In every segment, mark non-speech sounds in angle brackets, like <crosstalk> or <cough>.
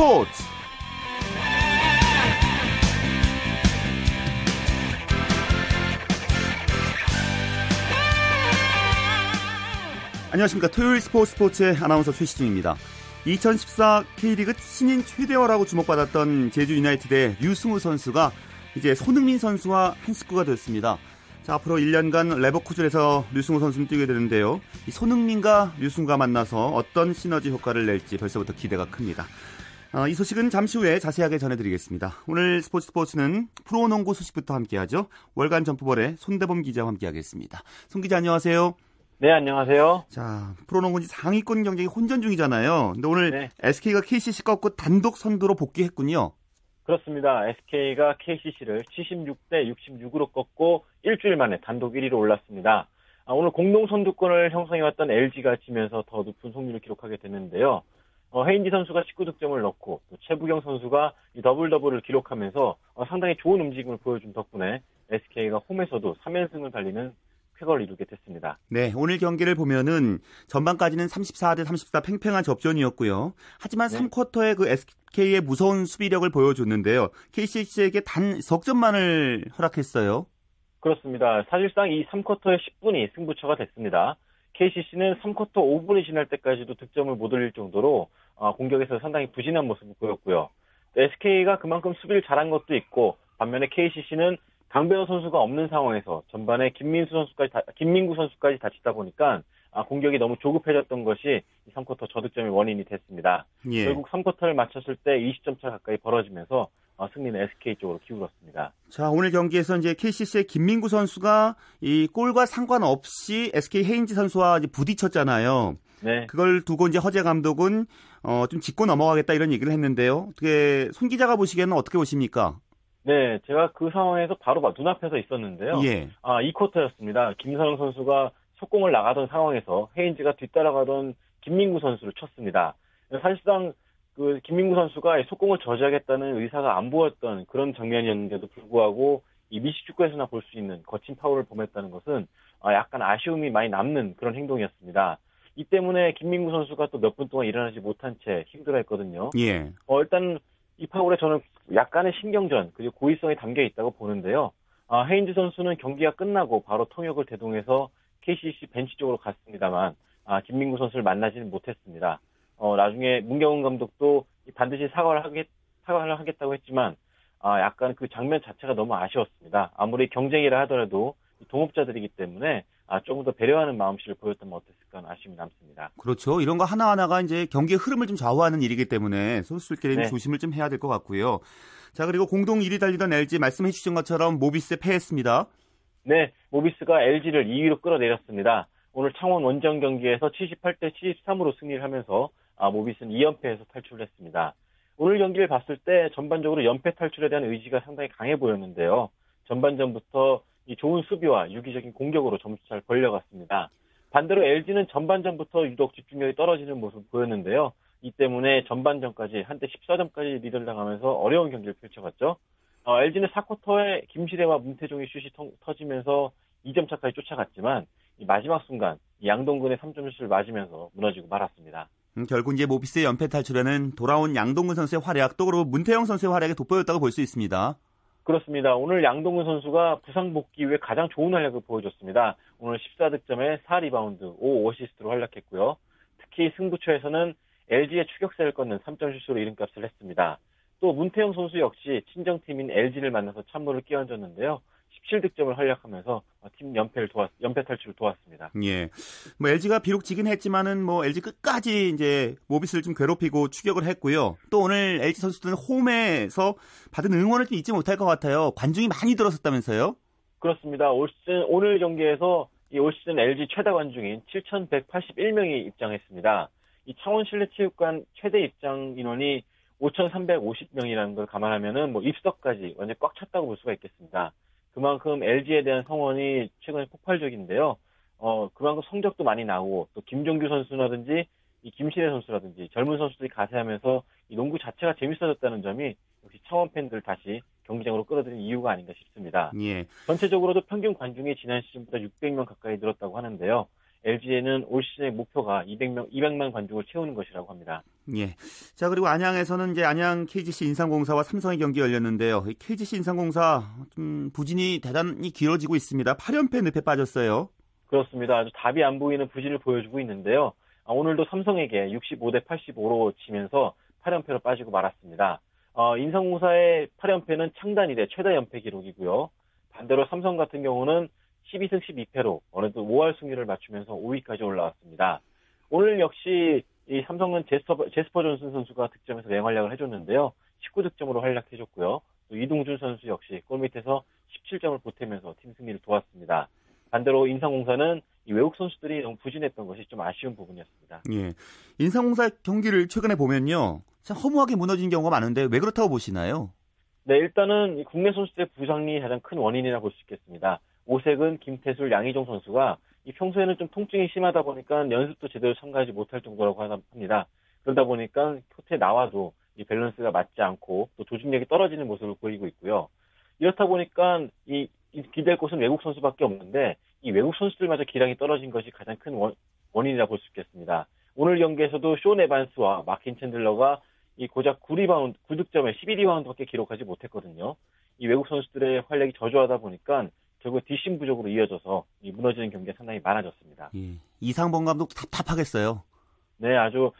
스포츠 안녕하십니까. 토요일 스포츠 스포츠의 아나운서 최시중입니다. 2014 K리그 신인 최대화라고 주목받았던 제주 유나이티드의 류승우 선수가 이제 손흥민 선수와 한 식구가 됐습니다. 자, 앞으로 1년간 레버쿠젠에서 류승우 선수는 뛰게 되는데요. 이 손흥민과 류승우가 만나서 어떤 시너지 효과를 낼지 벌써부터 기대가 큽니다. 어, 이 소식은 잠시 후에 자세하게 전해드리겠습니다. 오늘 스포츠 스포츠는 프로농구 소식부터 함께하죠. 월간 점프볼의 손대범 기자와 함께하겠습니다. 손 기자 안녕하세요. 네, 안녕하세요. 자, 프로농구 상위권 경쟁이 혼전 중이잖아요. 근데 오늘 네. SK가 KCC 꺾고 단독 선두로 복귀했군요. 그렇습니다. SK가 KCC를 76대 66으로 꺾고 일주일 만에 단독 1위로 올랐습니다. 아, 오늘 공동 선두권을 형성해왔던 LG가 지면서 더 높은 승률을 기록하게 됐는데요. 어, 헤인지 선수가 19득점을 넣고 또 최부경 선수가 더블 더블을 기록하면서 어, 상당히 좋은 움직임을 보여준 덕분에 SK가 홈에서도 3연승을 달리는 쾌거를 이루게 됐습니다. 네, 오늘 경기를 보면은 전반까지는 34대 34 팽팽한 접전이었고요. 하지만 네. 3쿼터에 그 SK의 무서운 수비력을 보여줬는데요. KCC에게 단 석점만을 허락했어요. 그렇습니다. 사실상 이 3쿼터의 10분이 승부처가 됐습니다. KCC는 3쿼터 5분이 지날 때까지도 득점을 못 올릴 정도로 어, 공격에서 상당히 부진한 모습을 보였고요. SK가 그만큼 수비를 잘한 것도 있고 반면에 KCC는 강배호 선수가 없는 상황에서 전반에 김민수 선수까지 다, 김민구 선수까지 다치다 보니까 아, 공격이 너무 조급해졌던 것이 3쿼터 저득점의 원인이 됐습니다. 예. 결국 3쿼터를 마쳤을 때 20점 차 가까이 벌어지면서 어, 승리는 SK 쪽으로 기울었습니다. 자, 오늘 경기에서 이제 KCC의 김민구 선수가 이 골과 상관없이 SK 헤인지 선수와 이제 부딪혔잖아요. 네. 그걸 두고 이제 허재 감독은 어, 좀 짚고 넘어가겠다 이런 얘기를 했는데요. 어떻게 손 기자가 보시기에는 어떻게 보십니까? 네, 제가 그 상황에서 바로 눈앞에서 있었는데요. 예. 아, 이 쿼터였습니다. 김선영 선수가 속공을 나가던 상황에서 헤인즈가 뒤따라가던 김민구 선수를 쳤습니다. 사실상 그 김민구 선수가 속공을 저지하겠다는 의사가 안 보였던 그런 장면이었는데도 불구하고 이 미식 축구에서나 볼 수 있는 거친 파울을 범했다는 것은 아, 약간 아쉬움이 많이 남는 그런 행동이었습니다. 이 때문에 김민구 선수가 또 몇 분 동안 일어나지 못한 채 힘들어했거든요. 예. 어, 일단 이 파울에 저는 약간의 신경전 그리고 고의성이 담겨 있다고 보는데요. 아, 헤인즈 선수는 경기가 끝나고 바로 통역을 대동해서 KCC 벤치 쪽으로 갔습니다만 아, 김민구 선수를 만나지는 못했습니다. 어, 나중에 문경훈 감독도 반드시 사과를 하겠 사과를 하겠다고 했지만 아, 약간 그 장면 자체가 너무 아쉬웠습니다. 아무리 경쟁이라 하더라도 동업자들이기 때문에 아, 조금 더 배려하는 마음씨를 보였다면 어땠을까 하는 아쉬움이 남습니다. 그렇죠. 이런 거 하나하나가 이제 경기의 흐름을 좀 좌우하는 일이기 때문에 선수들끼리 네. 조심을 좀 해야 될 것 같고요. 자, 그리고 공동 1위 달리던 LG 말씀해 주신 것처럼 모비스에 패했습니다. 네, 모비스가 LG를 2위로 끌어내렸습니다. 오늘 창원 원정 경기에서 78대 73으로 승리를 하면서 아, 모비스는 2연패에서 탈출을 했습니다. 오늘 경기를 봤을 때 전반적으로 연패 탈출에 대한 의지가 상당히 강해 보였는데요. 전반전부터 이 좋은 수비와 유기적인 공격으로 점수 잘 벌려갔습니다. 반대로 LG는 전반전부터 유독 집중력이 떨어지는 모습을 보였는데요. 이 때문에 전반전까지 한때 14점까지 리드를 당하면서 어려운 경기를 펼쳐갔죠. 어, LG는 4쿼터에 김시대와 문태종의 슛이 터, 지면서 2점 차까지 쫓아갔지만 마지막 순간 양동근의 3점 슛을 맞으면서 무너지고 말았습니다. 음, 결국 이제 모비스의 연패 탈출에는 돌아온 양동근 선수의 활약, 또 그리고 문태영 선수의 활약이 돋보였다고 볼 수 있습니다. 그렇습니다. 오늘 양동근 선수가 부상 복귀 후에 가장 좋은 활약을 보여줬습니다. 오늘 14득점에 4리바운드, 5어시스트로 활약했고요. 특히 승부처에서는 LG의 추격세를 꺾는 3점 슛으로 이름값을 했습니다. 또 문태영 선수 역시 친정팀인 LG를 만나서 찬물을 끼얹었는데요. 17득점을 활약하면서 팀 연패를 도왔, 연패 탈출을 도왔습니다. 예. 뭐 LG가 비록 지긴 했지만은 뭐 LG 끝까지 이제 모비스를 좀 괴롭히고 추격을 했고요. 또 오늘 LG 선수들은 홈에서 받은 응원을 좀 잊지 못할 것 같아요. 관중이 많이 들어섰다면서요? 그렇습니다. 올 시즌 오늘 경기에서 이올 시즌 LG 최다 관중인 7,181명이 입장했습니다. 이 창원 실내체육관 최대 입장 인원이 5,350명이라는 걸 감안하면은 뭐 입석까지 완전 꽉 찼다고 볼 수가 있겠습니다. 그만큼 LG에 대한 성원이 최근에 폭발적인데요. 어, 그만큼 성적도 많이 나오고 또 김종규 선수라든지 이 김신혜 선수라든지 젊은 선수들이 가세하면서 이 농구 자체가 재밌어졌다는 점이 역시 창원 팬들 다시 경기장으로 끌어들인 이유가 아닌가 싶습니다. 예. 전체적으로도 평균 관중이 지난 시즌보다 600명 가까이 늘었다고 하는데요. LG에는 올 시즌의 목표가 200명, 200만 관중을 채우는 것이라고 합니다. 예. 자, 그리고 안양에서는 이제 안양 KGC 인삼공사와 삼성의 경기 열렸는데요. KGC 인삼공사 좀 부진이 대단히 길어지고 있습니다. 8연패 늪에 빠졌어요. 그렇습니다. 아주 답이 안 보이는 부진을 보여주고 있는데요. 아, 오늘도 삼성에게 65대 85로 지면서 8연패로 빠지고 말았습니다. 어, 인삼공사의 8연패는 창단 이래 최다 연패 기록이고요. 반대로 삼성 같은 경우는 12승 12패로 어느덧 5할 승률을 맞추면서 5위까지 올라왔습니다. 오늘 역시 이 삼성은 제스퍼, 제스퍼 존슨 선수가 득점에서 맹활약을 해줬는데요. 19득점으로 활약해줬고요. 또 이동준 선수 역시 골밑에서 17점을 보태면서 팀 승리를 도왔습니다. 반대로 인상공사는 이 외국 선수들이 너무 부진했던 것이 좀 아쉬운 부분이었습니다. 예. 인상공사 경기를 최근에 보면요. 참 허무하게 무너진 경우가 많은데 왜 그렇다고 보시나요? 네, 일단은 국내 선수들의 부상이 가장 큰 원인이라 볼 수 있겠습니다. 오색은 김태술, 양희종 선수가 이 평소에는 좀 통증이 심하다 보니까 연습도 제대로 참가하지 못할 정도라고 합니다. 그러다 보니까 코트에 나와도 이 밸런스가 맞지 않고 또 조직력이 떨어지는 모습을 보이고 있고요. 이렇다 보니까 이, 이 기댈 곳은 외국 선수밖에 없는데 이 외국 선수들마저 기량이 떨어진 것이 가장 큰 원, 원인이라 볼 수 있겠습니다. 오늘 경기에서도 숀 에반스와 마퀸 챈들러가 이 고작 9리바운드, 9득점에 12리바운드밖에 기록하지 못했거든요. 이 외국 선수들의 활약이 저조하다 보니까 결국 뒷심 부족으로 이어져서 이 무너지는 경기가 상당히 많아졌습니다. 예. 이상범 감독 답답하겠어요. 네, 아주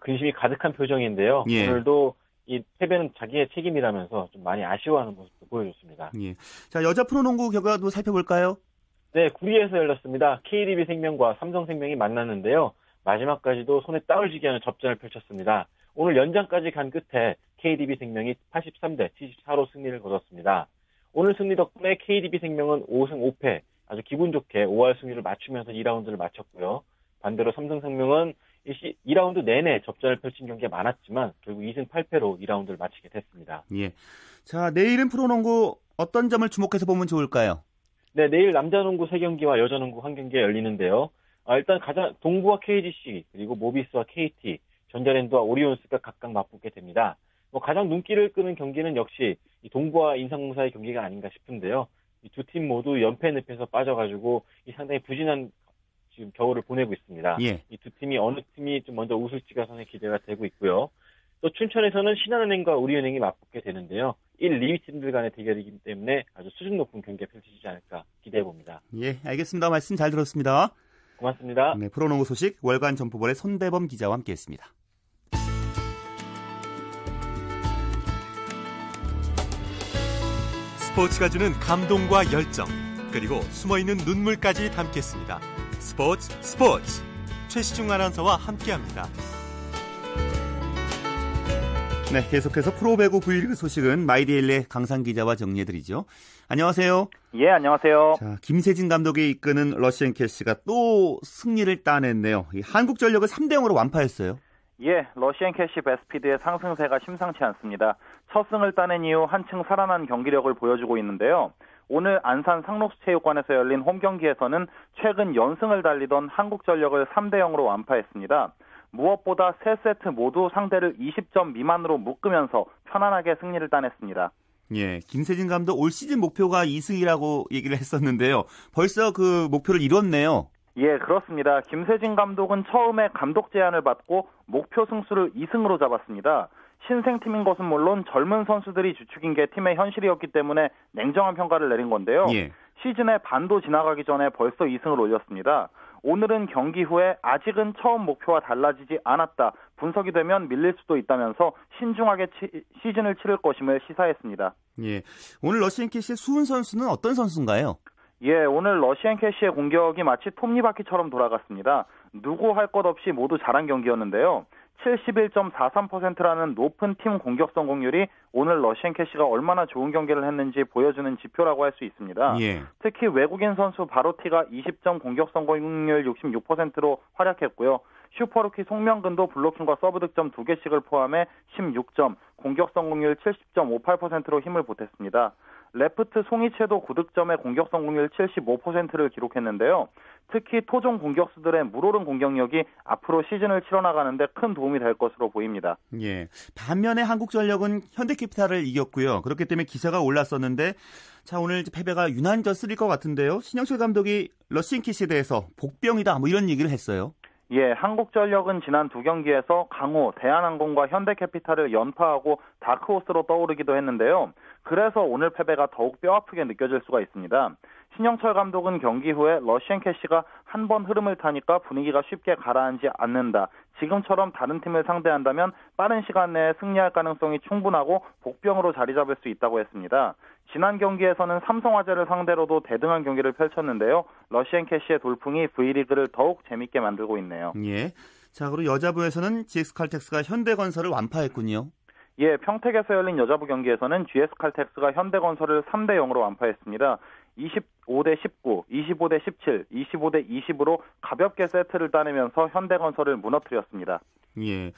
근심이 가득한 표정인데요. 예. 오늘도 이 패배는 자기의 책임이라면서 좀 많이 아쉬워하는 모습도 보여줬습니다. 예. 자, 여자 프로농구 결과도 살펴볼까요? 네, 구리에서 열렸습니다. KDB 생명과 삼성생명이 만났는데요. 마지막까지도 손에 땀을 쥐게 하는 접전을 펼쳤습니다. 오늘 연장까지 간 끝에 KDB 생명이 83대 74로 승리를 거뒀습니다. 오늘 승리 덕분에 KDB 생명은 5승 5패 아주 기분 좋게 5할 승리를 맞추면서 2라운드를 마쳤고요. 반대로 삼성 생명은 2라운드 내내 접전을 펼친 경기가 많았지만 결국 2승 8패로 2라운드를 마치게 됐습니다. 예. 자, 내일은 프로농구 어떤 점을 주목해서 보면 좋을까요? 네, 내일 남자농구 3경기와 여자농구 1경기가 열리는데요. 아, 일단 가장 동부와 KGC 그리고 모비스와 KT, 전자랜드와 오리온스가 각각 맞붙게 됩니다. 뭐 가장 눈길을 끄는 경기는 역시 이 동부와 인상공사의 경기가 아닌가 싶은데요. 이두팀 모두 연패 늪에서 빠져가지고 이 상당히 부진한 지금 겨울을 보내고 있습니다. 예. 이두 팀이 어느 팀이 좀 먼저 웃을지가 상당히 기대가 되고 있고요. 또 춘천에서는 신한은행과 우리은행이 맞붙게 되는데요. 1, 2위 팀들 간의 대결이기 때문에 아주 수준 높은 경기가 펼쳐지지 않을까 기대해 봅니다. 예, 알겠습니다. 말씀 잘 들었습니다. 고맙습니다. 네, 프로농구 소식 월간 점프볼의 손대범 기자와 함께했습니다. 스포츠가 주는 감동과 열정 그리고 숨어있는 눈물까지 담겠습니다. 스포츠 스포츠 최시중 아나운서와 함께합니다. 네, 계속해서 프로배구 V리그 소식은 마이데일리 강산 기자와 정리해드리죠. 안녕하세요. 예, 안녕하세요. 자, 김세진 감독이 이끄는 러시앤캐시가 또 승리를 따냈네요. 한국전력을 3대 0으로 완파했어요. 예, 러시앤캐시 베스피드의 상승세가 심상치 않습니다. 첫 승을 따낸 이후 한층 살아난 경기력을 보여주고 있는데요. 오늘 안산 상록수체육관에서 열린 홈 경기에서는 최근 연승을 달리던 한국전력을 3대 0으로 완파했습니다. 무엇보다 세 세트 모두 상대를 20점 미만으로 묶으면서 편안하게 승리를 따냈습니다. 예, 김세진 감독 올 시즌 목표가 2승이라고 얘기를 했었는데요. 벌써 그 목표를 이뤘네요. 예, 그렇습니다. 김세진 감독은 처음에 감독 제안을 받고 목표 승수를 2승으로 잡았습니다. 신생팀인 것은 물론 젊은 선수들이 주축인 게 팀의 현실이었기 때문에 냉정한 평가를 내린 건데요. 예. 시즌의 반도 지나가기 전에 벌써 2승을 올렸습니다. 오늘은 경기 후에 아직은 처음 목표와 달라지지 않았다. 분석이 되면 밀릴 수도 있다면서 신중하게 치, 시즌을 치를 것임을 시사했습니다. 예. 오늘 러시안 캐시의 수훈 선수는 어떤 선수인가요? 예, 오늘 러시안 캐시의 공격이 마치 톱니바퀴처럼 돌아갔습니다. 누구 할 것 없이 모두 잘한 경기였는데요. 71.43%라는 높은 팀 공격 성공률이 오늘 러시앤캐시가 얼마나 좋은 경기를 했는지 보여주는 지표라고 할 수 있습니다. 예. 특히 외국인 선수 바로티가 20점 공격 성공률 66%로 활약했고요. 슈퍼루키 송명근도 블로킹과 서브 득점 2개씩을 포함해 16점, 공격 성공률 70.58%로 힘을 보탰습니다. 레프트 송희채도 9득점에 공격 성공률 75%를 기록했는데요. 특히 토종 공격수들의 물오른 공격력이 앞으로 시즌을 치러나가는데 큰 도움이 될 것으로 보입니다. 예. 반면에 한국전력은 현대캐피탈을 이겼고요. 그렇기 때문에 기사가 올랐었는데 자 오늘 패배가 유난히 더 쓰릴 것 같은데요. 신영철 감독이 러시앤키시에 대해서 복병이다 뭐 이런 얘기를 했어요. 예, 한국전력은 지난 두 경기에서 강호, 대한항공과 현대캐피탈을 연파하고 다크호스로 떠오르기도 했는데요. 그래서 오늘 패배가 더욱 뼈아프게 느껴질 수가 있습니다. 신영철 감독은 경기 후에 러시안 캐시가 한 번 흐름을 타니까 분위기가 쉽게 가라앉지 않는다. 지금처럼 다른 팀을 상대한다면 빠른 시간 내에 승리할 가능성이 충분하고 복병으로 자리 잡을 수 있다고 했습니다. 지난 경기에서는 삼성화재를 상대로도 대등한 경기를 펼쳤는데요. 러시안 캐시의 돌풍이 V리그를 더욱 재밌게 만들고 있네요. 예. 자, 그리고 여자부에서는 GX칼텍스가 현대건설을 완파했군요. 예, 평택에서 열린 여자부 경기에서는 GS칼텍스가 현대건설을 3대 0으로 완파했습니다. 25대 19, 25대 17, 25대 20으로 가볍게 세트를 따내면서 현대건설을 무너뜨렸습니다. 예.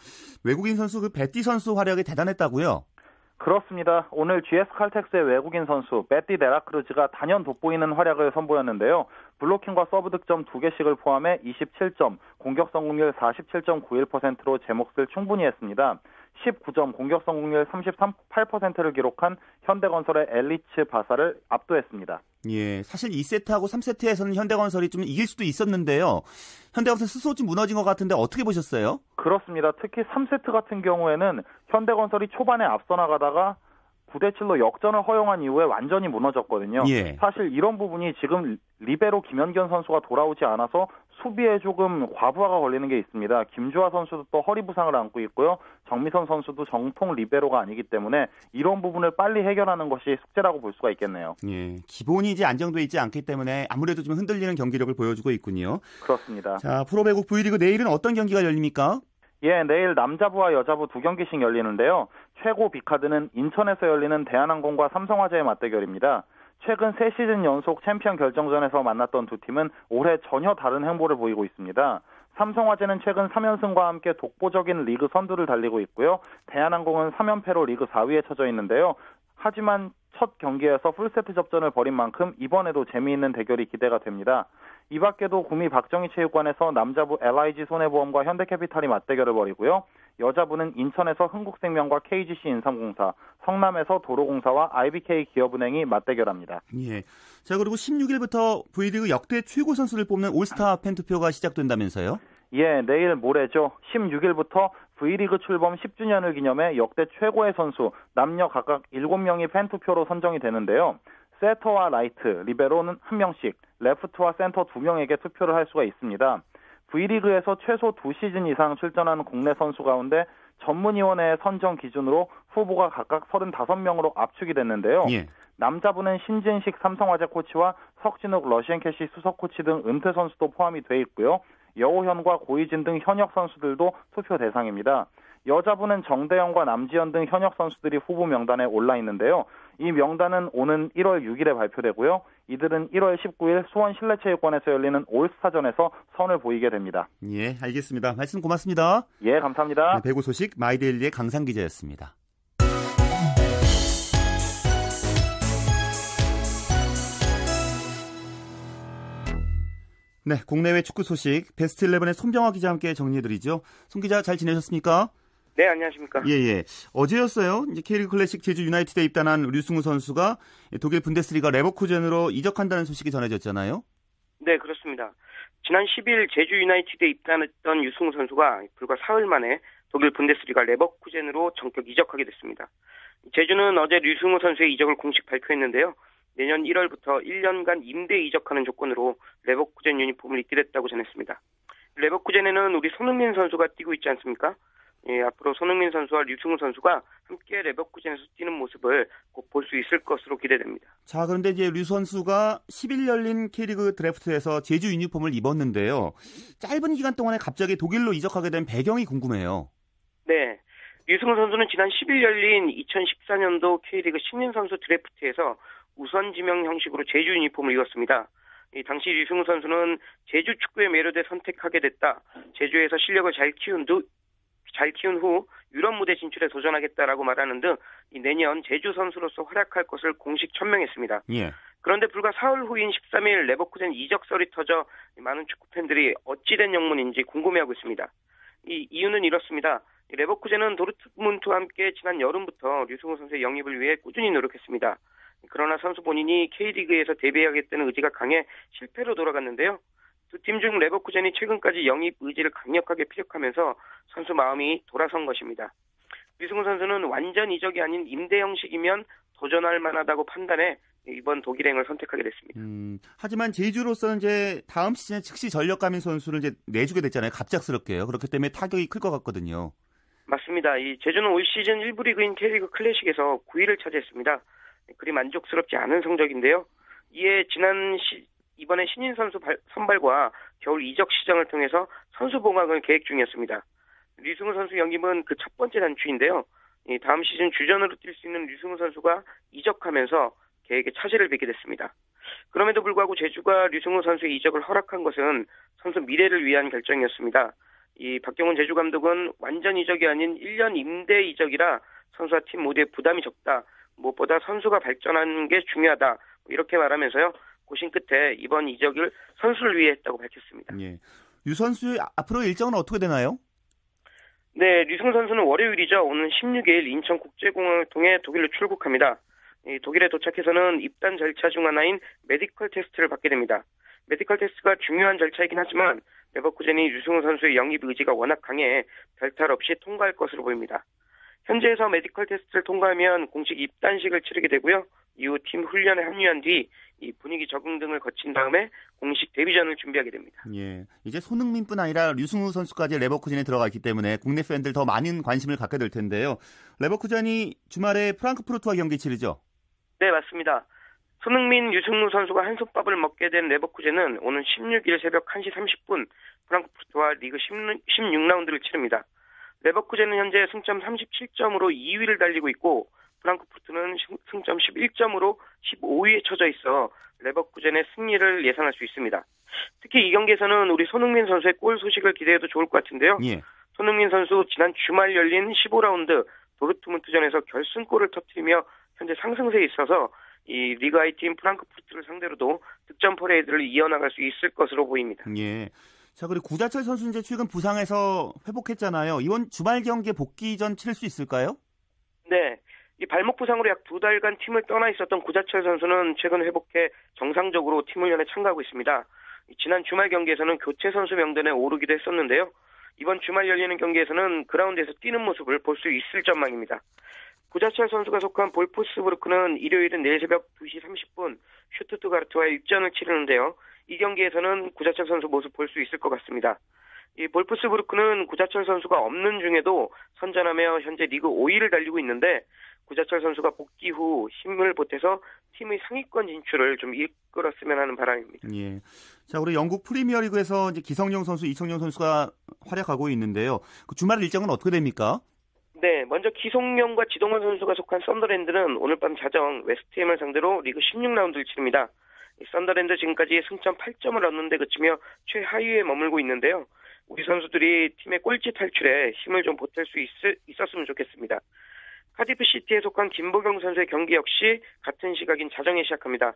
외국인 선수 그 베티 선수 활약이 대단했다고요? 그렇습니다. 오늘 GS 칼텍스의 외국인 선수 베티 데라크루즈가 단연 돋보이는 활약을 선보였는데요. 블로킹과 서브 득점 2개씩을 포함해 27점, 공격 성공률 47.91%로 제 몫을 충분히 했습니다. 19점, 공격 성공률 33.8%를 기록한 현대건설의 엘리츠 바사를 압도했습니다. 예, 사실 2세트하고 3세트에서는 현대건설이 좀 이길 수도 있었는데요. 현대건설 스스로 좀 무너진 것 같은데 어떻게 보셨어요? 그렇습니다. 특히 3세트 같은 경우에는 현대건설이 초반에 앞서 나가다가 9대 7로 역전을 허용한 이후에 완전히 무너졌거든요. 예. 사실 이런 부분이 지금 리베로 김현견 선수가 돌아오지 않아서 수비에 조금 과부하가 걸리는 게 있습니다. 김주하 선수도 또 허리 부상을 안고 있고요. 정미선 선수도 정통 리베로가 아니기 때문에 이런 부분을 빨리 해결하는 것이 숙제라고 볼 수가 있겠네요. 예, 기본이 이제 안정돼 있지 않기 때문에 아무래도 좀 흔들리는 경기력을 보여주고 있군요. 그렇습니다. 자, 프로배구 V리그 내일은 어떤 경기가 열립니까? 예, 내일 남자부와 여자부 두 경기씩 열리는데요. 최고 빅카드는 인천에서 열리는 대한항공과 삼성화재의 맞대결입니다. 최근 세 시즌 연속 챔피언 결정전에서 만났던 두 팀은 올해 전혀 다른 행보를 보이고 있습니다. 삼성화재는 최근 3연승과 함께 독보적인 리그 선두를 달리고 있고요. 대한항공은 3연패로 리그 4위에 처져 있는데요. 하지만 첫 경기에서 풀세트 접전을 벌인 만큼 이번에도 재미있는 대결이 기대가 됩니다. 이 밖에도 구미 박정희 체육관에서 남자부 LIG 손해보험과 현대캐피탈이 맞대결을 벌이고요. 여자부는 인천에서 흥국생명과 KGC 인삼공사, 성남에서 도로공사와 IBK 기업은행이 맞대결합니다. 예. 자, 그리고 16일부터 V리그 역대 최고 선수를 뽑는 올스타 팬투표가 시작된다면서요? 예, 내일 모레죠. 16일부터 V리그 출범 10주년을 기념해 역대 최고의 선수 남녀 각각 7명이 팬투표로 선정이 되는데요. 세터와 라이트, 리베로는 한 명씩, 레프트와 센터 두 명에게 투표를 할 수가 있습니다. V리그에서 최소 2시즌 이상 출전하는 국내 선수 가운데 전문위원회의 선정 기준으로 후보가 각각 35명으로 압축이 됐는데요. 예. 남자분은 신진식 삼성화재 코치와 석진욱 러시앤캐시 수석 코치 등 은퇴 선수도 포함이 돼 있고요. 여호현과 고이진 등 현역 선수들도 투표 대상입니다. 여자분은 정대영과 남지현 등 현역 선수들이 후보 명단에 올라 있는데요. 이 명단은 오는 1월 6일에 발표되고요. 이들은 1월 19일 수원 실내체육관에서 열리는 올스타전에서 선을 보이게 됩니다. 예, 알겠습니다. 말씀 고맙습니다. 예, 감사합니다. 네, 배구 소식 마이데일리의 강상 기자였습니다. 네, 국내외 축구 소식 베스트 11의 손병화 기자와 함께 정리해드리죠. 손 기자 잘 지내셨습니까? 네, 안녕하십니까. 예, 예. 어제였어요. 이제 K리그 클래식 제주 유나이티드에 입단한 류승우 선수가 독일 분데스리가 레버쿠젠으로 이적한다는 소식이 전해졌잖아요. 네, 그렇습니다. 지난 10일 제주 유나이티드에 입단했던 유승우 선수가 불과 사흘 만에 독일 분데스리가 레버쿠젠으로 전격 이적하게 됐습니다. 제주는 어제 류승우 선수의 이적을 공식 발표했는데요. 내년 1월부터 1년간 임대 이적하는 조건으로 레버쿠젠 유니폼을 입게 됐다고 전했습니다. 레버쿠젠에는 우리 손흥민 선수가 뛰고 있지 않습니까? 예, 앞으로 손흥민 선수와 류승우 선수가 함께 레버쿠젠에서 뛰는 모습을 꼭볼수 있을 것으로 기대됩니다. 자, 그런데 이제 류 선수가 10일 열린 K리그 드래프트에서 제주 유니폼을 입었는데요. 짧은 기간 동안에 갑자기 독일로 이적하게 된 배경이 궁금해요. 네. 류승우 선수는 지난 10일 열린 2014년도 K리그 신인 선수 드래프트에서 우선 지명 형식으로 제주 유니폼을 입었습니다. 이 당시 류승우 선수는 제주 축구에 매료돼 선택하게 됐다. 제주에서 실력을 잘 키운 두, 잘 키운 후 유럽 무대 진출에 도전하겠다라고 말하는 등 내년 제주 선수로서 활약할 것을 공식 천명했습니다. 예. 그런데 불과 사흘 후인 13일 레버쿠젠 이적설이 터져 많은 축구 팬들이 어찌된 영문인지 궁금해하고 있습니다. 이 이유는 이렇습니다. 레버쿠젠은 도르트문트와 함께 지난 여름부터 류승우 선수의 영입을 위해 꾸준히 노력했습니다. 그러나 선수 본인이 K리그에서 데뷔하겠다는 의지가 강해 실패로 돌아갔는데요. 두 팀 중 레버쿠젠이 최근까지 영입 의지를 강력하게 피력하면서 선수 마음이 돌아선 것입니다. 류승우 선수는 완전 이적이 아닌 임대 형식이면 도전할 만하다고 판단해 이번 독일행을 선택하게 됐습니다. 음, 하지만 제주로서는 이제 다음 시즌에 즉시 전력 감인 선수를 이제 내주게 됐잖아요. 갑작스럽게요. 그렇기 때문에 타격이 클 것 같거든요. 맞습니다. 이 제주는 올 시즌 1부 리그인 K리그 클래식에서 9위를 차지했습니다. 그리 만족스럽지 않은 성적인데요. 이에 지난 시, 이번에 신인 선수 발, 선발과 겨울 이적 시장을 통해서 선수 봉합을 계획 중이었습니다. 류승우 선수 영입은 그 첫 번째 단추인데요. 다음 시즌 주전으로 뛸 수 있는 류승우 선수가 이적하면서 계획에 차질을 빚게 됐습니다. 그럼에도 불구하고 제주가 류승우 선수의 이적을 허락한 것은 선수 미래를 위한 결정이었습니다. 이 박경훈 제주 감독은 완전 이적이 아닌 1년 임대 이적이라 선수와 팀 모두의 부담이 적다. 무엇보다 선수가 발전하는 게 중요하다. 이렇게 말하면서요. 고심 끝에 이번 이적을 선수를 위해 했다고 밝혔습니다. 예. 류 선수의 앞으로 일정은 어떻게 되나요? 네, 류승우 선수는 월요일이죠. 오는 16일 인천국제공항을 통해 독일로 출국합니다. 독일에 도착해서는 입단 절차 중 하나인 메디컬 테스트를 받게 됩니다. 메디컬 테스트가 중요한 절차이긴 하지만 레버쿠젠이 류승우 선수의 영입 의지가 워낙 강해 별탈 없이 통과할 것으로 보입니다. 현지에서 메디컬 테스트를 통과하면 공식 입단식을 치르게 되고요. 이후 팀 훈련에 합류한 뒤 이 분위기 적응 등을 거친 다음에 공식 데뷔전을 준비하게 됩니다. 예, 이제 손흥민뿐 아니라 류승우 선수까지 레버쿠젠에 들어가 있기 때문에 국내 팬들 더 많은 관심을 갖게 될 텐데요. 레버쿠젠이 주말에 프랑크푸르트와 경기 치르죠? 네, 맞습니다. 손흥민, 류승우 선수가 한솥밥을 먹게 된 레버쿠젠은 오는 16일 새벽 1시 30분 프랑크푸르트와 리그 16, 라운드를 치릅니다. 레버쿠젠은 현재 승점 37점으로 2위를 달리고 있고 프랑크푸르트는 승점 11점으로 15위에 처져 있어 레버쿠젠의 승리를 예상할 수 있습니다. 특히 이 경기에서는 우리 손흥민 선수의 골 소식을 기대해도 좋을 것 같은데요. 예. 손흥민 선수 지난 주말 열린 15라운드 도르트문트전에서 결승골을 터뜨리며 현재 상승세에 있어서 이 리그 아이팀 프랑크푸르트를 상대로도 득점 퍼레이드를 이어나갈 수 있을 것으로 보입니다. 예. 자, 그리고 구자철 선수 이제 최근 부상에서 회복했잖아요. 이번 주말 경기에 복귀전 치를 수 있을까요? 네. 이 발목 부상으로 약 두 달간 팀을 떠나 있었던 구자철 선수는 최근 회복해 정상적으로 팀 훈련에 참가하고 있습니다. 지난 주말 경기에서는 교체 선수 명단에 오르기도 했었는데요. 이번 주말 열리는 경기에서는 그라운드에서 뛰는 모습을 볼 수 있을 전망입니다. 구자철 선수가 속한 볼포스부르크는 일요일은 내일 새벽 2시 30분 슈투트가르트와의 육전을 치르는데요. 이 경기에서는 구자철 선수 모습 볼 수 있을 것 같습니다. 이 볼프스부르크는 구자철 선수가 없는 중에도 선전하며 현재 리그 5위를 달리고 있는데 구자철 선수가 복귀 후 힘을 보태서 팀의 상위권 진출을 좀 이끌었으면 하는 바람입니다. 예. 자, 우리 영국 프리미어리그에서 이제 기성용 선수, 이청용 선수가 활약하고 있는데요. 그 주말 일정은 어떻게 됩니까? 네, 먼저 기성용과 지동원 선수가 속한 썬더랜드는 오늘 밤 자정 웨스트햄을 상대로 리그 16라운드를 치릅니다. 썬더랜드 지금까지 승점 8점을 얻는데 그치며 최하위에 머물고 있는데요. 우리 선수들이 팀의 꼴찌 탈출에 힘을 좀 보탤 수 있, 있었으면 좋겠습니다. 카디프 시티에 속한 김보경 선수의 경기 역시 같은 시각인 자정에 시작합니다.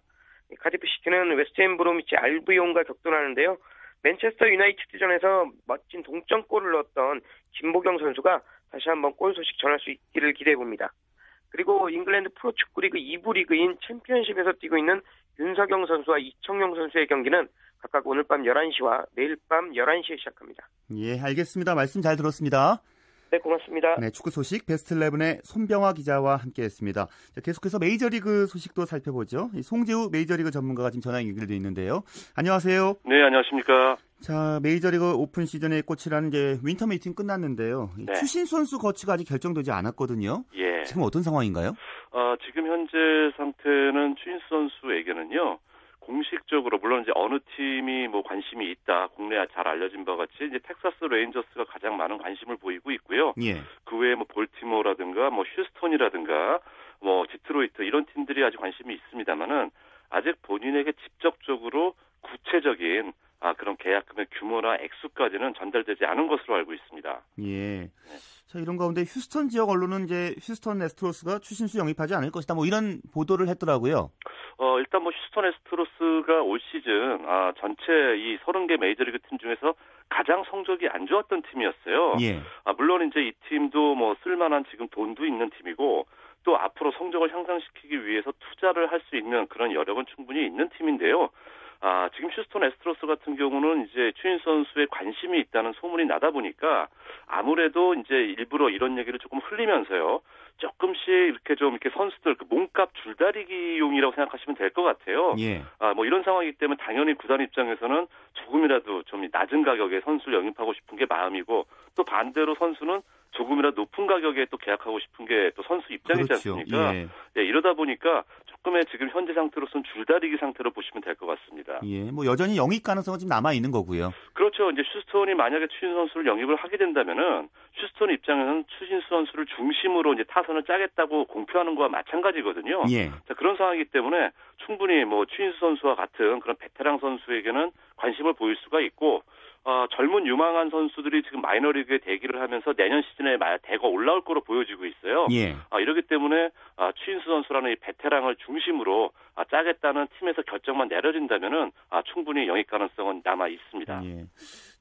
카디프 시티는 웨스트 브로미치 알비온과 격돌하는데요. 맨체스터 유나이티드전에서 멋진 동점골을 넣었던 김보경 선수가 다시 한번 골 소식 전할 수 있기를 기대해 봅니다. 그리고 잉글랜드 프로축구 리그 2부 리그인 챔피언십에서 뛰고 있는 윤석영 선수와 이청용 선수의 경기는 각각 오늘 밤 11시와 내일 밤 11시에 시작합니다. 예, 알겠습니다. 말씀 잘 들었습니다. 네, 고맙습니다. 네, 축구 소식 베스트 11의 손병화 기자와 함께했습니다. 계속해서 메이저리그 소식도 살펴보죠. 송재우 메이저리그 전문가가 지금 전화 연결돼 있는데요. 안녕하세요. 네, 안녕하십니까. 자, 메이저리그 off season의 꽃이라는 이제 winter meeting 끝났는데요. 네. 추신수 선수 거취가 아직 결정되지 않았거든요. 예. 지금 어떤 상황인가요? 어, 지금 현재 상태는 추신수 선수에게는요. 공식적으로 물론 이제 어느 팀이 뭐 관심이 있다 국내에 잘 알려진 바와 같이 이제 텍사스 레인저스가 가장 많은 관심을 보이고 있고요. 예. 그 외에 뭐 볼티모어라든가 뭐 휴스턴이라든가 뭐 디트로이트 이런 팀들이 아직 관심이 있습니다만은 아직 본인에게 직접적으로 구체적인 아, 그런 계약금의 규모나 액수까지는 전달되지 않은 것으로 알고 있습니다. 예. 네. 자, 이런 가운데 휴스턴 지역 언론은 이제 휴스턴 애스트로스가 추신수 영입하지 않을 것이다. 뭐 이런 보도를 했더라고요. 어, 일단 뭐 휴스턴 애스트로스가 올 시즌 아, 전체 이 30개 메이저리그 팀 중에서 가장 성적이 안 좋았던 팀이었어요. 예. 아, 물론 이제 이 팀도 뭐 쓸만한 지금 돈도 있는 팀이고 또 앞으로 성적을 향상시키기 위해서 투자를 할 수 있는 그런 여력은 충분히 있는 팀인데요. 아, 지금 휴스턴 애스트로스 같은 경우는 이제 추신수 선수에 관심이 있다는 소문이 나다 보니까 아무래도 이제 일부러 이런 얘기를 조금 흘리면서요. 조금씩 이렇게 좀 이렇게 선수들 그 몸값 줄다리기용이라고 생각하시면 될 것 같아요. 예. 아, 뭐 이런 상황이기 때문에 당연히 구단 입장에서는 조금이라도 좀 낮은 가격에 선수를 영입하고 싶은 게 마음이고 또 반대로 선수는 조금이라도 높은 가격에 또 계약하고 싶은 게 또 선수 입장이지 그렇죠. 않습니까? 예. 예, 이러다 보니까 조금의 지금 현재 상태로서는 줄다리기 상태로 보시면 될 것 같습니다. 예, 뭐 여전히 영입 가능성은 지금 남아 있는 거고요. 그렇죠. 이제 슈스톤이 만약에 추신 선수를 영입을 하게 된다면은 슈스톤 입장에서는 추신수 선수를 중심으로 이제 타선을 짜겠다고 공표하는 거와 마찬가지거든요. 예. 자, 그런 상황이기 때문에 충분히 뭐 추신수 선수와 같은 그런 베테랑 선수에게는 관심을 보일 수가 있고 어, 젊은 유망한 선수들이 지금 마이너리그에 대기를 하면서 내년 시즌에 대거 올라올 거로 보여지고 있어요. 예. 아, 이러기 때문에 아, 추인수 선수라는 이 베테랑을 중심으로 아, 짜겠다는 팀에서 결정만 내려진다면은 아, 충분히 영입 가능성은 남아 있습니다. 예.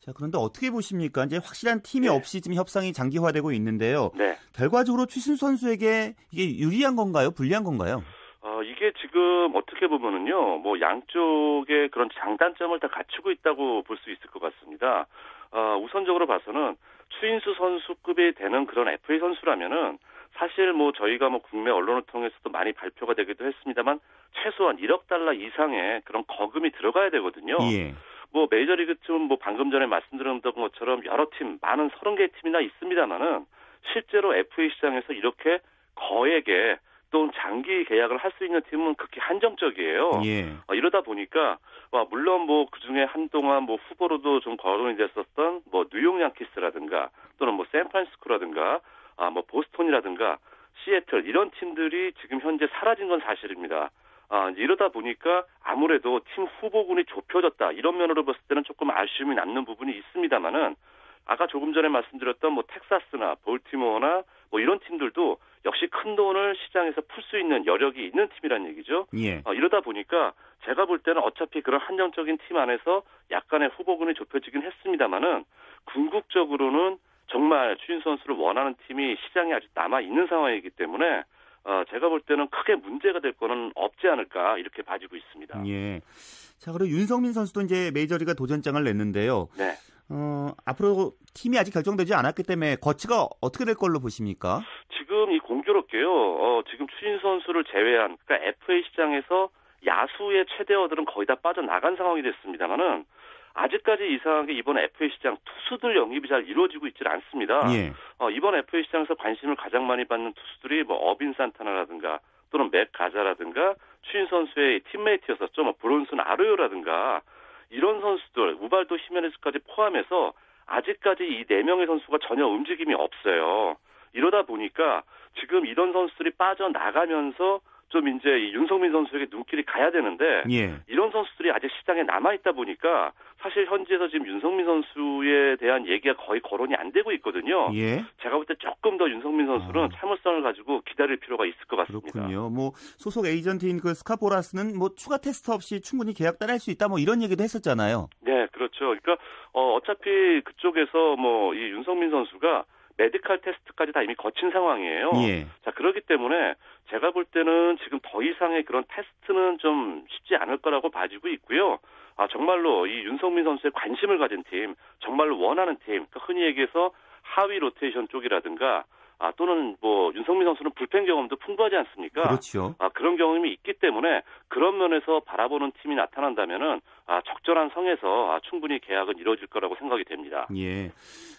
자 그런데 어떻게 보십니까? 이제 확실한 팀이 네. 없이 지금 협상이 장기화되고 있는데요. 네. 결과적으로 추신수 선수에게 이게 유리한 건가요? 불리한 건가요? 어, 이게 지금 어떻게 보면은요, 뭐 양쪽의 그런 장단점을 다 갖추고 있다고 볼 수 있을 같습니다. 어, 우선적으로 봐서는 추인수 선수급이 되는 그런 FA 선수라면은 사실 뭐 저희가 뭐 국내 언론을 통해서도 많이 발표가 되기도 했습니다만 최소한 1억 달러 이상의 그런 거금이 들어가야 되거든요. 예. 뭐 메이저리그쯤 뭐 방금 전에 말씀드렸던 것처럼 여러 팀 많은 30개 팀이나 있습니다만은 실제로 FA 시장에서 이렇게 거액의 또 장기 계약을 할 수 있는 팀은 극히 한정적이에요. 예. 어, 이러다 보니까 와, 물론 뭐 그중에 한동안 뭐 후보로도 좀 거론이 됐었던 뭐 뉴욕 양키스라든가 또는 뭐 샌프란시스코라든가 아 뭐 보스톤이라든가 시애틀 이런 팀들이 지금 현재 사라진 건 사실입니다. 아, 이러다 보니까 아무래도 팀 후보군이 좁혀졌다. 이런 면으로 봤을 때는 조금 아쉬움이 남는 부분이 있습니다만은 아까 조금 전에 말씀드렸던 뭐 텍사스나 볼티모어나 뭐 이런 팀들도 역시 큰 돈을 시장에서 풀 수 있는 여력이 있는 팀이란 얘기죠. 예. 어, 이러다 보니까 제가 볼 때는 어차피 그런 한정적인 팀 안에서 약간의 후보군이 좁혀지긴 했습니다만은 궁극적으로는 정말 추인 선수를 원하는 팀이 시장에 아직 남아 있는 상황이기 때문에 어, 제가 볼 때는 크게 문제가 될 거는 없지 않을까 이렇게 봐지고 있습니다. 예. 자, 그리고 윤성민 선수도 이제 메이저리가 도전장을 냈는데요. 네. 어, 앞으로 팀이 아직 결정되지 않았기 때문에 거치가 어떻게 될 걸로 보십니까? 지금 이 공교롭게요. 어, 지금 추신 선수를 제외한 그러니까 FA 시장에서 야수의 최대어들은 거의 다 빠져나간 상황이 됐습니다만은 아직까지 이상하게 이번 FA 시장 투수들 영입이 잘 이루어지고 있지는 않습니다. 예. 어, 이번 FA 시장에서 관심을 가장 많이 받는 투수들이 뭐 어빈 산타나라든가 또는 맥 가자라든가 추인 선수의 팀메이트였었죠. 뭐 브론슨 아르요라든가 이런 선수들 우발도 히메네스까지 포함해서 아직까지 이 네 명의 선수가 전혀 움직임이 없어요. 이러다 보니까 지금 이런 선수들이 빠져나가면서 좀 이제 이 윤성민 선수에게 눈길이 가야 되는데 예. 이런 선수들이 아직 시장에 남아 있다 보니까 사실 현지에서 지금 윤석민 선수에 대한 얘기가 거의 거론이 안 되고 있거든요. 예. 제가 볼 때 조금 더 윤석민 선수는 아. 참을성을 가지고 기다릴 필요가 있을 것 같습니다. 그렇군요. 뭐 소속 에이전트인 그 스캇 보라스는 뭐 추가 테스트 없이 충분히 계약 따낼 수 있다 뭐 이런 얘기도 했었잖아요. 네, 그렇죠. 그러니까 어, 어차피 그쪽에서 뭐 이 윤석민 선수가 메디칼 테스트까지 다 이미 거친 상황이에요. 예. 자, 그렇기 때문에 제가 볼 때는 지금 더 이상의 그런 테스트는 좀 쉽지 않을 거라고 봐지고 있고요. 아, 정말로 이 윤석민 선수에 관심을 가진 팀, 정말로 원하는 팀, 그러니까 흔히 얘기해서 하위 로테이션 쪽이라든가 아, 또는 뭐 윤석민 선수는 불펜 경험도 풍부하지 않습니까? 그렇죠. 아, 그런 경험이 있기 때문에 그런 면에서 바라보는 팀이 나타난다면은 아, 적절한 선에서 아, 충분히 계약은 이루어질 거라고 생각이 됩니다. 예.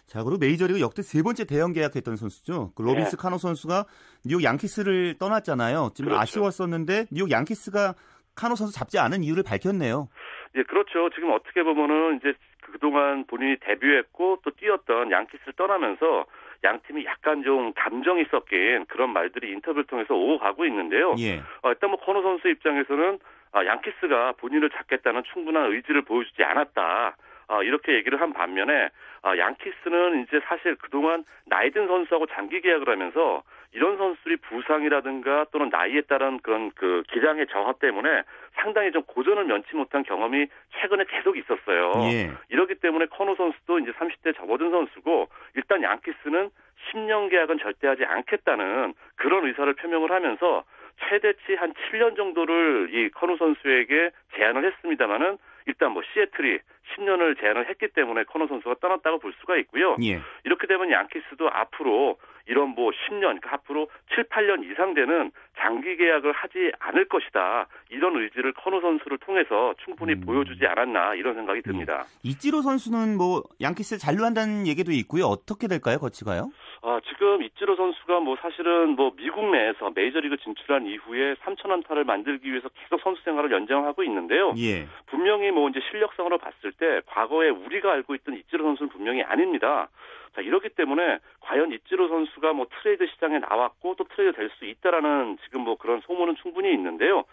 자, 그리고 메이저리그 역대 세 번째 대형 계약했던 선수죠. 그 로빈슨 네. 카노 선수가 뉴욕 양키스를 떠났잖아요. 지금 그렇죠. 아쉬웠었는데 뉴욕 양키스가 카노 선수 잡지 않은 이유를 밝혔네요. 예, 그렇죠. 지금 어떻게 보면은 이제 그동안 본인이 데뷔했고 또 뛰었던 양키스를 떠나면서 양 팀이 약간 좀 감정이 섞인 그런 말들이 인터뷰를 통해서 오고 가고 있는데요. 예. 어, 일단 뭐 코너 선수 입장에서는 아, 양키스가 본인을 잡겠다는 충분한 의지를 보여주지 않았다. 어, 이렇게 얘기를 한 반면에 어, 양키스는 이제 사실 그동안 나이든 선수하고 장기 계약을 하면서 이런 선수들이 부상이라든가 또는 나이에 따른 그런 그 기량의 저하 때문에 상당히 좀 고전을 면치 못한 경험이 최근에 계속 있었어요. 예. 이렇기 때문에 커노 선수도 이제 30대 접어든 선수고 일단 양키스는 10년 계약은 절대 하지 않겠다는 그런 의사를 표명을 하면서 최대치 한 7년 정도를 이 커노 선수에게 제안을 했습니다만은 일단 뭐 시애틀이 10년을 제안을 했기 때문에 커너 선수가 떠났다고 볼 수가 있고요. 예. 이렇게 되면 양키스도 앞으로 이런 뭐 10년, 그러니까 앞으로 7, 8년 이상 되는 장기 계약을 하지 않을 것이다. 이런 의지를 커노 선수를 통해서 충분히 음. 보여주지 않았나 이런 생각이 듭니다. 예. 이찌로 선수는 뭐 양키스 잔류한다는 얘기도 있고요. 어떻게 될까요? 거치가요? 아, 지금 이찌로 선수가 뭐 사실은 뭐 미국 내에서 메이저리그 진출한 이후에 3천 안타를 만들기 위해서 계속 선수 생활을 연장하고 있는데요. 예. 분명히 뭐 이제 실력상으로 봤을 때 과거에 우리가 알고 있던 이찌로 선수는 분명히 아닙니다. 자, 이렇기 때문에 과연 이치로 선수가 뭐 트레이드 시장에 나왔고 또 트레이드 될 수 있다라는 지금 뭐 그런 소문은 충분히 있는데요.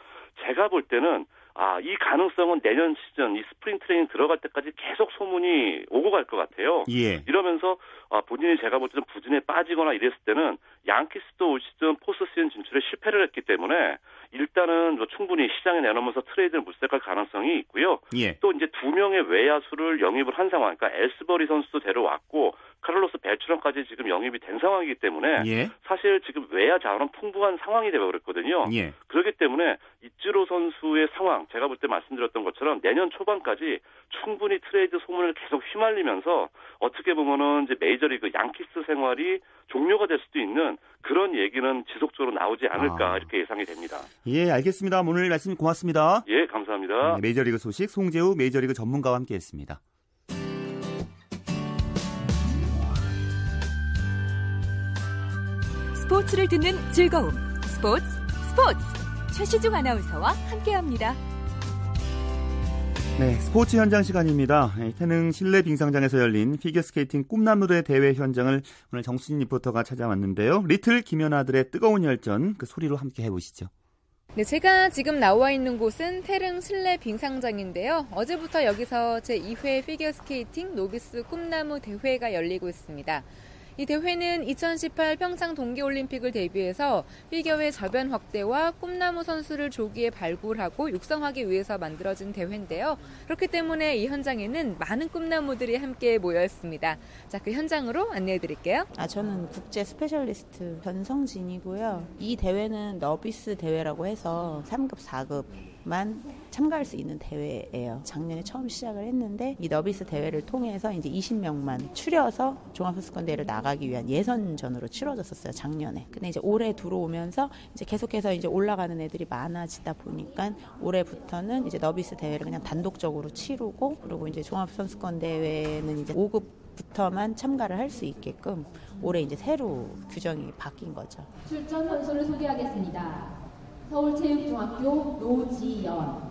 제가 볼 때는 아, 이 가능성은 내년 시즌 이 spring training 들어갈 때까지 계속 소문이 오고 갈 것 같아요. 예. 이러면서 아, 본인이 제가 볼 때는 부진에 빠지거나 이랬을 때는 양키스도 올 시즌 포스트 시즌 진출에 실패를 했기 때문에 일단은 뭐 충분히 시장에 내놓으면서 트레이드를 물색할 가능성이 있고요. 예. 또 이제 두 명의 외야수를 영입을 한 상황, 그러니까 엘스버리 선수도 데려왔고 카를로스 벨트런까지 지금 영입이 된 상황이기 때문에 예. 사실 지금 외야 자원은 풍부한 상황이 되어버렸거든요. 예. 그렇기 때문에 이치로 선수의 상황, 제가 볼 때 말씀드렸던 것처럼 내년 초반까지 충분히 트레이드 소문을 계속 휘말리면서 어떻게 보면은 이제 메이저리그 양키스 생활이 종료가 될 수도 있는 그런 얘기는 지속적으로 나오지 않을까 아. 이렇게 예상이 됩니다. 예, 알겠습니다. 오늘 말씀 고맙습니다. 예, 감사합니다. 네, 메이저리그 소식 송재우 메이저리그 전문가와 함께했습니다. 스포츠를 듣는 즐거움. 스포츠, 스포츠. 최시중 아나운서와 함께합니다. 네, 스포츠 현장 시간입니다. 태릉 실내 빙상장에서 열린 피겨스케이팅 꿈나무의 대회 현장을 오늘 정수진 리포터가 찾아왔는데요. little 김연아들의 뜨거운 열전 그 소리로 함께 해보시죠. 네, 제가 지금 나와 있는 곳은 태릉 실내 빙상장인데요. 어제부터 여기서 제2회 피겨스케이팅 novice 꿈나무 대회가 열리고 있습니다. 이 대회는 2018 평창 동계올림픽을 대비해서 피겨의 저변 확대와 꿈나무 선수를 조기에 발굴하고 육성하기 위해서 만들어진 대회인데요. 그렇기 때문에 이 현장에는 많은 꿈나무들이 함께 모여 있습니다. 자, 그 현장으로 안내해 드릴게요. 아, 저는 국제 specialist 변성진이고요. 이 대회는 novice 대회라고 해서 3급, 4급 만 참가할 수 있는 대회예요. 작년에 처음 시작을 했는데 이 너비스 대회를 통해서 이제 20명만 추려서 종합선수권 대회를 나가기 위한 예선전으로 치러졌었어요. 작년에. 근데 이제 올해 들어오면서 이제 계속해서 이제 올라가는 애들이 많아지다 보니까 올해부터는 이제 너비스 대회를 그냥 단독적으로 치르고 그리고 이제 종합선수권 대회는 이제 5급 부터만 참가를 할 수 있게끔 올해 이제 새로 규정이 바뀐 거죠. 출전 선수를 소개하겠습니다. 서울체육중학교 노지연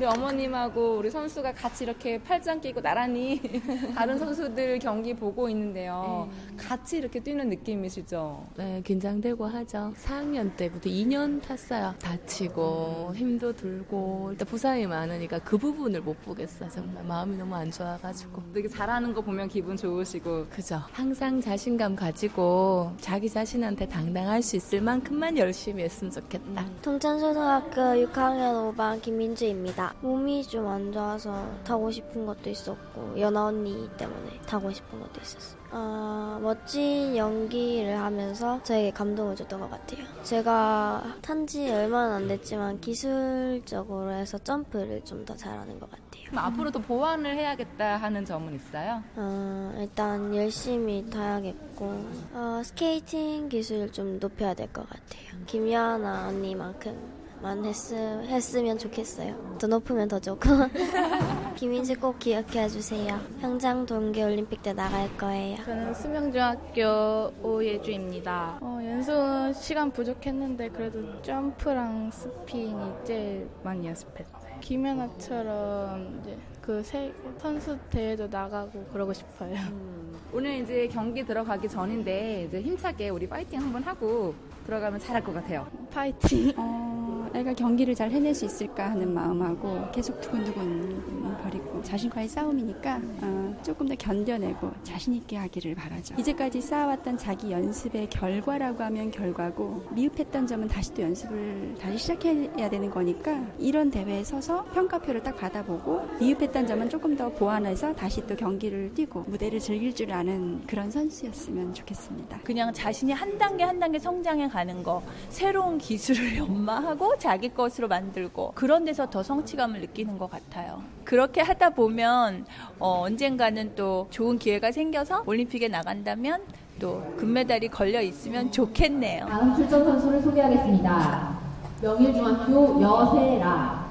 우리 어머님하고 우리 선수가 같이 이렇게 팔짱 끼고 나란히 <laughs> 다른 선수들 경기 보고 있는데요. 네. 같이 이렇게 뛰는 느낌이시죠? 네, 긴장되고 하죠. 4학년 때부터 2년 탔어요. 다치고 힘도 들고 일단 부상이 많으니까 그 부분을 못 보겠어요. 정말 마음이 너무 안 좋아가지고. 되게 잘하는 거 보면 기분 좋으시고. 그죠. 항상 자신감 가지고 자기 자신한테 당당할 수 있을 만큼만 열심히 했으면 좋겠다. 동천초등학교 6학년 5반 김민주입니다. 몸이 좀 안 좋아서 타고 싶은 것도 있었고 연아 언니 때문에 타고 싶은 것도 있었어요. 어, 멋진 연기를 하면서 저에게 감동을 줬던 것 같아요. 제가 탄 지 얼마는 안 됐지만 기술적으로 해서 점프를 좀 더 잘하는 것 같아요. 그럼 앞으로 더 보완을 해야겠다 하는 점은 있어요? 어, 일단 열심히 타야겠고 어, 스케이팅 기술 좀 높여야 될 것 같아요. 김연아 언니만큼 만 했, 했으면 좋겠어요. 더 높으면 더 좋고. <laughs> 김인지 꼭 기억해 주세요. 평창 동계올림픽 때 나갈 거예요. 저는 수명중학교 오예주입니다. 어, 연습 시간 부족했는데 그래도 점프랑 스핀이 제일 많이 연습했어요. 김연아처럼 이제 그 세, 선수 대회도 나가고 그러고 싶어요. 음, 오늘 이제 경기 들어가기 전인데 이제 힘차게 우리 파이팅 한번 하고 들어가면 잘할 것 같아요. 파이팅. 어... 내가 경기를 잘 해낼 수 있을까 하는 마음하고 계속 두근두근 버리고 자신과의 싸움이니까 어, 조금 더 견뎌내고 자신 있게 하기를 바라죠. 이제까지 쌓아왔던 자기 연습의 결과라고 하면 결과고 미흡했던 점은 다시 또 연습을 다시 시작해야 되는 거니까 이런 대회에 서서 평가표를 딱 받아보고 미흡했던 점은 조금 더 보완해서 다시 또 경기를 뛰고 무대를 즐길 줄 아는 그런 선수였으면 좋겠습니다. 그냥 자신이 한 단계 한 단계 성장해 가는 거 새로운 기술을 <laughs> 연마하고 자기 것으로 만들고 그런 데서 더 성취감을 느끼는 것 같아요. 그렇게 하다 보면 어, 언젠가는 또 좋은 기회가 생겨서 올림픽에 나간다면 또 금메달이 걸려 있으면 좋겠네요. 다음 출전 선수를 소개하겠습니다. 명일중학교 여세라.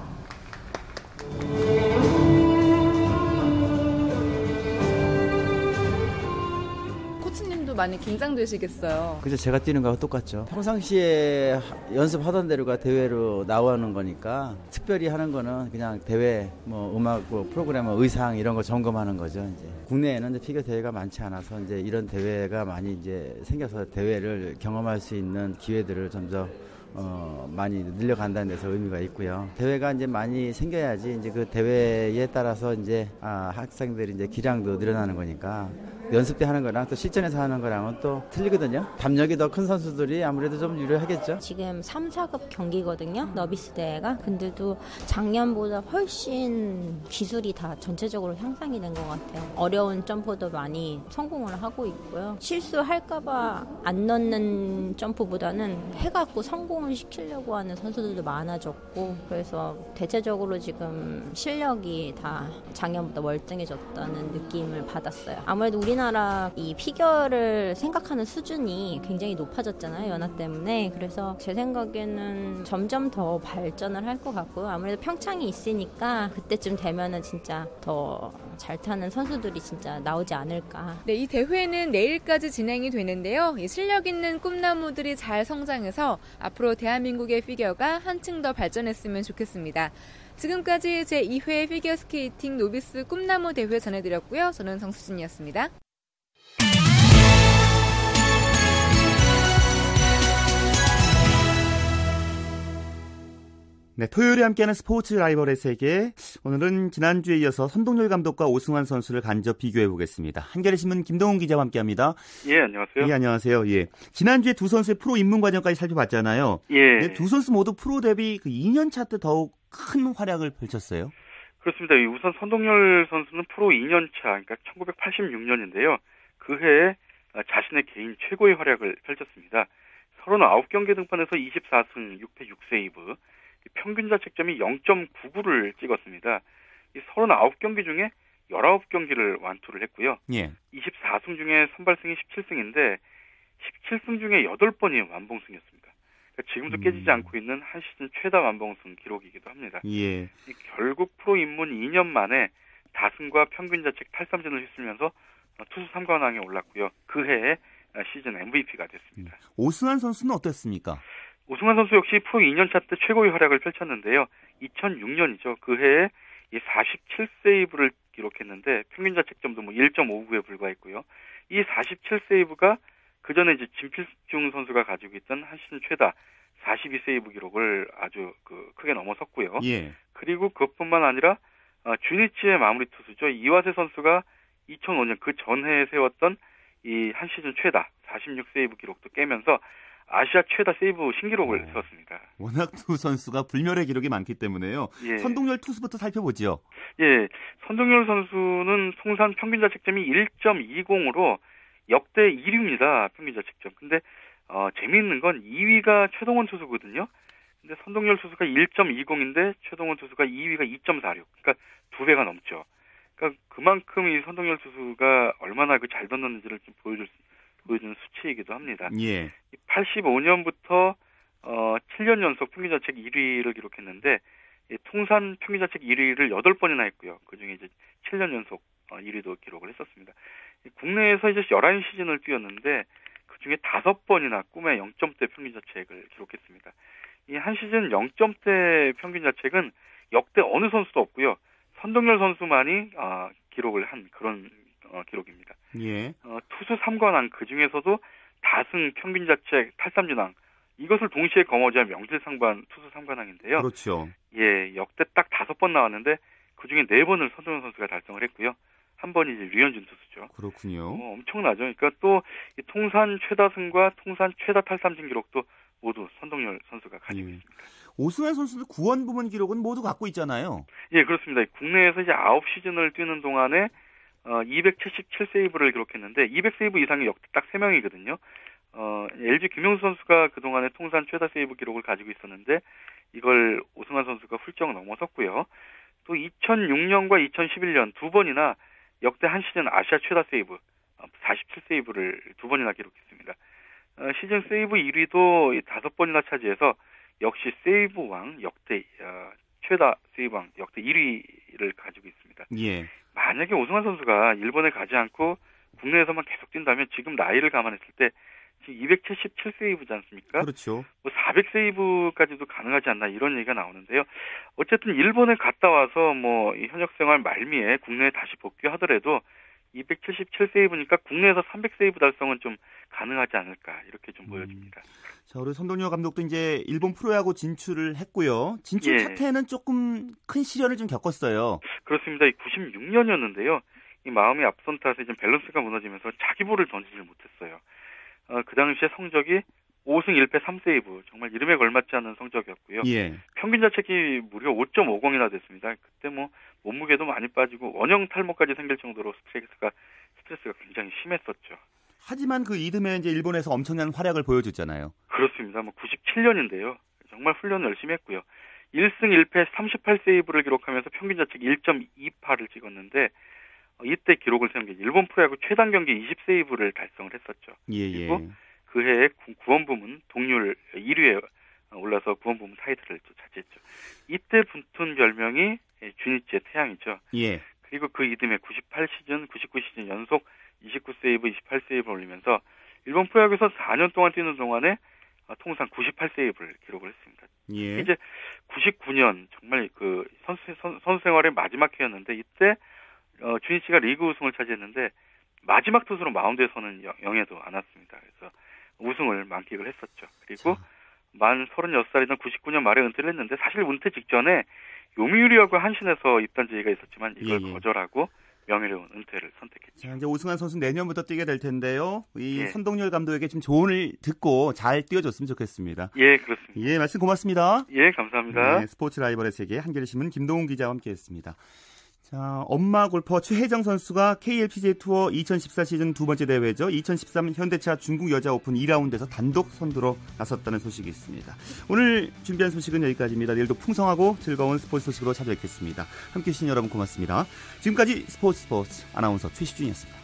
많이 긴장되시겠어요. 그죠 제가 뛰는 거하고 똑같죠. 평상시에 연습하던 대로가 대회로 나오는 거니까 특별히 하는 거는 그냥 대회 뭐 음악 뭐 프로그램 뭐 의상 이런 거 점검하는 거죠. 이제 국내에는 이제 피겨 대회가 많지 않아서 이제 이런 대회가 많이 이제 생겨서 대회를 경험할 수 있는 기회들을 점점 어, 많이 늘려간다는 데서 의미가 있고요. 대회가 이제 많이 생겨야지 이제 그 대회에 따라서 이제 아, 학생들이 이제 기량도 늘어나는 거니까 연습 때 하는 거랑 또 실전에서 하는 거랑은 또 틀리거든요. 담력이 더 큰 선수들이 아무래도 좀 유리하겠죠. 지금 3, 4급 경기거든요. 너비스 대회가. 근데도 작년보다 훨씬 기술이 다 전체적으로 향상이 된 것 같아요. 어려운 점프도 많이 성공을 하고 있고요. 실수할까봐 안 넣는 점프보다는 해갖고 성공을 시키려고 하는 선수들도 많아졌고 그래서 대체적으로 지금 실력이 다 작년보다 월등해졌다는 느낌을 받았어요. 아무래도 우리는 우리나라 이 피겨를 생각하는 수준이 굉장히 높아졌잖아요. 연화 때문에. 그래서 제 생각에는 점점 더 발전을 할 것 같고요. 아무래도 평창이 있으니까 그때쯤 되면은 진짜 더 잘 타는 선수들이 진짜 나오지 않을까. 네, 이 대회는 내일까지 진행이 되는데요. 이 실력 있는 꿈나무들이 잘 성장해서 앞으로 대한민국의 피겨가 한층 더 발전했으면 좋겠습니다. 지금까지 제2회 피겨스케이팅 노비스 꿈나무 대회 전해드렸고요. 저는 성수진이었습니다. 네, 토요일에 함께하는 스포츠 라이벌의 세계. 오늘은 지난주에 이어서 선동열 감독과 오승환 선수를 간접 비교해 보겠습니다. 한겨레 신문 김동훈 기자와 함께합니다. 예, 안녕하세요. 예, 안녕하세요. 예. 지난주에 두 선수의 프로 입문 과정까지 살펴봤잖아요. 예. 네, 두 선수 모두 프로 데뷔 그 2년 차 때 더욱 큰 활약을 펼쳤어요. 그렇습니다. 우선 선동열 선수는 프로 2년 차, 그러니까 1986년인데요. 그 해에 자신의 개인 최고의 활약을 펼쳤습니다. 39경기 등판에서 24승 6패 6세이브, 평균 자책점이 0.99를 찍었습니다. 이 39경기 중에 19경기를 완투를 했고요. 예. 24승 중에 선발승이 17승인데 17승 중에 8번이 완봉승이었습니다. 그러니까 지금도 음. 깨지지 않고 있는 한 시즌 최다 완봉승 기록이기도 합니다. 예. 결국 프로 입문 2년 만에 다승과 평균 자책 탈삼진을 휩쓸면서 투수 3관왕에 올랐고요. 그 해에 시즌 MVP가 됐습니다. 오승환 선수는 어땠습니까? 오승환 선수 역시 프로 2년차 때 최고의 활약을 펼쳤는데요. 2006년이죠. 그 해에 47세이브를 기록했는데 평균 자책점도 뭐 1.59에 불과했고요. 이 47세이브가 그 전에 이제 진필중 선수가 가지고 있던 한 시즌 최다 42세이브 기록을 아주 그 크게 넘어섰고요. 예. 그리고 그것뿐만 아니라 어, 주니치의 마무리 투수죠. 이화세 선수가 2005년 그 전해에 세웠던 이 한 시즌 최다 46 세이브 기록도 깨면서 아시아 최다 세이브 신기록을 오. 세웠습니다. 워낙 두 선수가 불멸의 기록이 많기 때문에요. 예. 선동열 투수부터 살펴보죠. 예, 선동열 선수는 통산 평균 자책점이 1.20으로 역대 1위입니다. 평균 자책점. 근데 어, 재미있는 건 2위가 최동원 투수거든요. 근데 선동열 투수가 1.20인데 최동원 투수가 2위가 2.46. 그러니까 두 배가 넘죠. 그러니까 그만큼 이 선동열 투수가 얼마나 그 잘 던졌는지를 좀 보여줄 수 보여주는 수치이기도 합니다. 예. 85년부터 어, 7년 연속 평균자책 1위를 기록했는데 예, 통산 평균자책 1위를 8번이나 했고요. 그중에 이제 7년 연속 어, 1위도 기록을 했었습니다. 국내에서 이제 11시즌을 뛰었는데 그중에 5번이나 꿈의 0점대 평균자책을 기록했습니다. 이 한 시즌 0점대 평균자책은 역대 어느 선수도 없고요. 선동열 선수만이 어, 기록을 한 그런 어, 기록입니다. 예. 어, 투수 3관왕 그 중에서도 다승 평균 자책 탈삼진왕 이것을 동시에 거머쥐한 상반 투수 상반왕인데요. 그렇죠. 예, 역대 딱 다섯 번 나왔는데 그 중에 네 번을 선동열 선수가 달성을 했고요. 한 번이 이제 류현진 투수죠. 그렇군요. 어, 엄청나죠. 그러니까 또 통산 최다승과 통산 최다 탈삼진 기록도 모두 선동열 선수가 가지고 예. 있습니다. 오승환 선수도 구원 부문 기록은 모두 갖고 있잖아요. 예, 그렇습니다. 국내에서 이제 9시즌을 뛰는 동안에 어, 277세이브를 기록했는데 200세이브 이상이 역대 딱 3명이거든요. 어, LG 김용수 선수가 그동안에 통산 최다 세이브 기록을 가지고 있었는데 이걸 오승환 선수가 훌쩍 넘어섰고요. 또 2006년과 2011년 두 번이나 역대 한 시즌 아시아 최다 세이브 47세이브를 어, 두 번이나 기록했습니다. 어, 시즌 세이브 1위도 다섯 번이나 차지해서 역시 세이브 왕 역대 어, 최다 세이브 왕 역대 1위를 가지고 있습니다. 예. 만약에 오승환 선수가 일본에 가지 않고 국내에서만 계속 뛴다면 지금 나이를 감안했을 때 지금 277 세이브지 않습니까? 그렇죠. 뭐 400 세이브까지도 가능하지 않나 이런 얘기가 나오는데요. 어쨌든 일본에 갔다 와서 뭐 현역 생활 말미에 국내에 다시 복귀하더라도 277세이브니까 국내에서 300세이브 달성은 좀 가능하지 않을까 이렇게 좀 음. 보여집니다. 자, 우리 손동료 감독도 이제 일본 프로야구 진출을 했고요. 진출 예. 차태는 조금 큰 시련을 좀 겪었어요. 그렇습니다. 96년이었는데요. 이 마음이 앞선 탓에 좀 밸런스가 무너지면서 자기 볼을 던지질 못했어요. 어, 그 당시에 성적이 5승 1패 3세이브 정말 이름에 걸맞지 않는 성적이었고요. 예. 평균 자책이 무려 5.50이나 됐습니다. 그때 뭐 몸무게도 많이 빠지고 원형 탈모까지 생길 정도로 스트레스가 스트레스가 굉장히 심했었죠. 하지만 그 이듬해 이제 일본에서 엄청난 활약을 보여줬잖아요. 그렇습니다. 뭐 97년인데요. 정말 훈련을 열심히 했고요. 1승 1패 38세이브를 기록하면서 평균 자책 1.28을 찍었는데 어, 이때 기록을 세운 게 일본 프로야구 최단 경기 20세이브를 달성을 했었죠. 예, 예. 그리고 그 해에 구원 부문 동률 1위에 올라서 구원 부문 타이틀을 또 차지했죠. 이때 붙은 별명이 주니치의 태양이죠. 예. 그리고 그 이듬해 98시즌, 99시즌 연속 29세이브, 28세이브를 올리면서 일본 프로야구에서 4년 동안 뛰는 동안에 통상 98세이브를 기록을 했습니다. 예. 이제 99년 정말 그 선수, 선수 생활의 마지막 해였는데 이때 어, 주니치가 리그 우승을 차지했는데 마지막 투수로 마운드에 서는 영예도 않았습니다. 그래서 우승을 만끽을 했었죠. 그리고 자. 만 36살이던 99년 말에 은퇴를 했는데 사실 은퇴 직전에 요미우리하고 한신에서 입단 제의가 있었지만 이걸 예, 예. 거절하고 명예로운 은퇴를 선택했죠. 자, 이제 오승환 선수 내년부터 뛰게 될 텐데요. 이 예. 선동열 감독에게 좀 조언을 듣고 잘 뛰어줬으면 좋겠습니다. 예, 그렇습니다. 예, 말씀 고맙습니다. 예, 감사합니다. 네, 스포츠 라이벌의 세계 한겨레 신문 김동훈 기자와 함께했습니다. 자, 엄마 골퍼 최혜정 선수가 KLPGA 투어 2014 시즌 두 번째 대회죠. 2013 현대차 중국 여자 오픈 2라운드에서 단독 선두로 나섰다는 소식이 있습니다. 오늘 준비한 소식은 여기까지입니다. 내일도 풍성하고 즐거운 스포츠 소식으로 찾아뵙겠습니다. 함께 해주신 여러분 고맙습니다. 지금까지 스포츠 스포츠 아나운서 최시준이었습니다.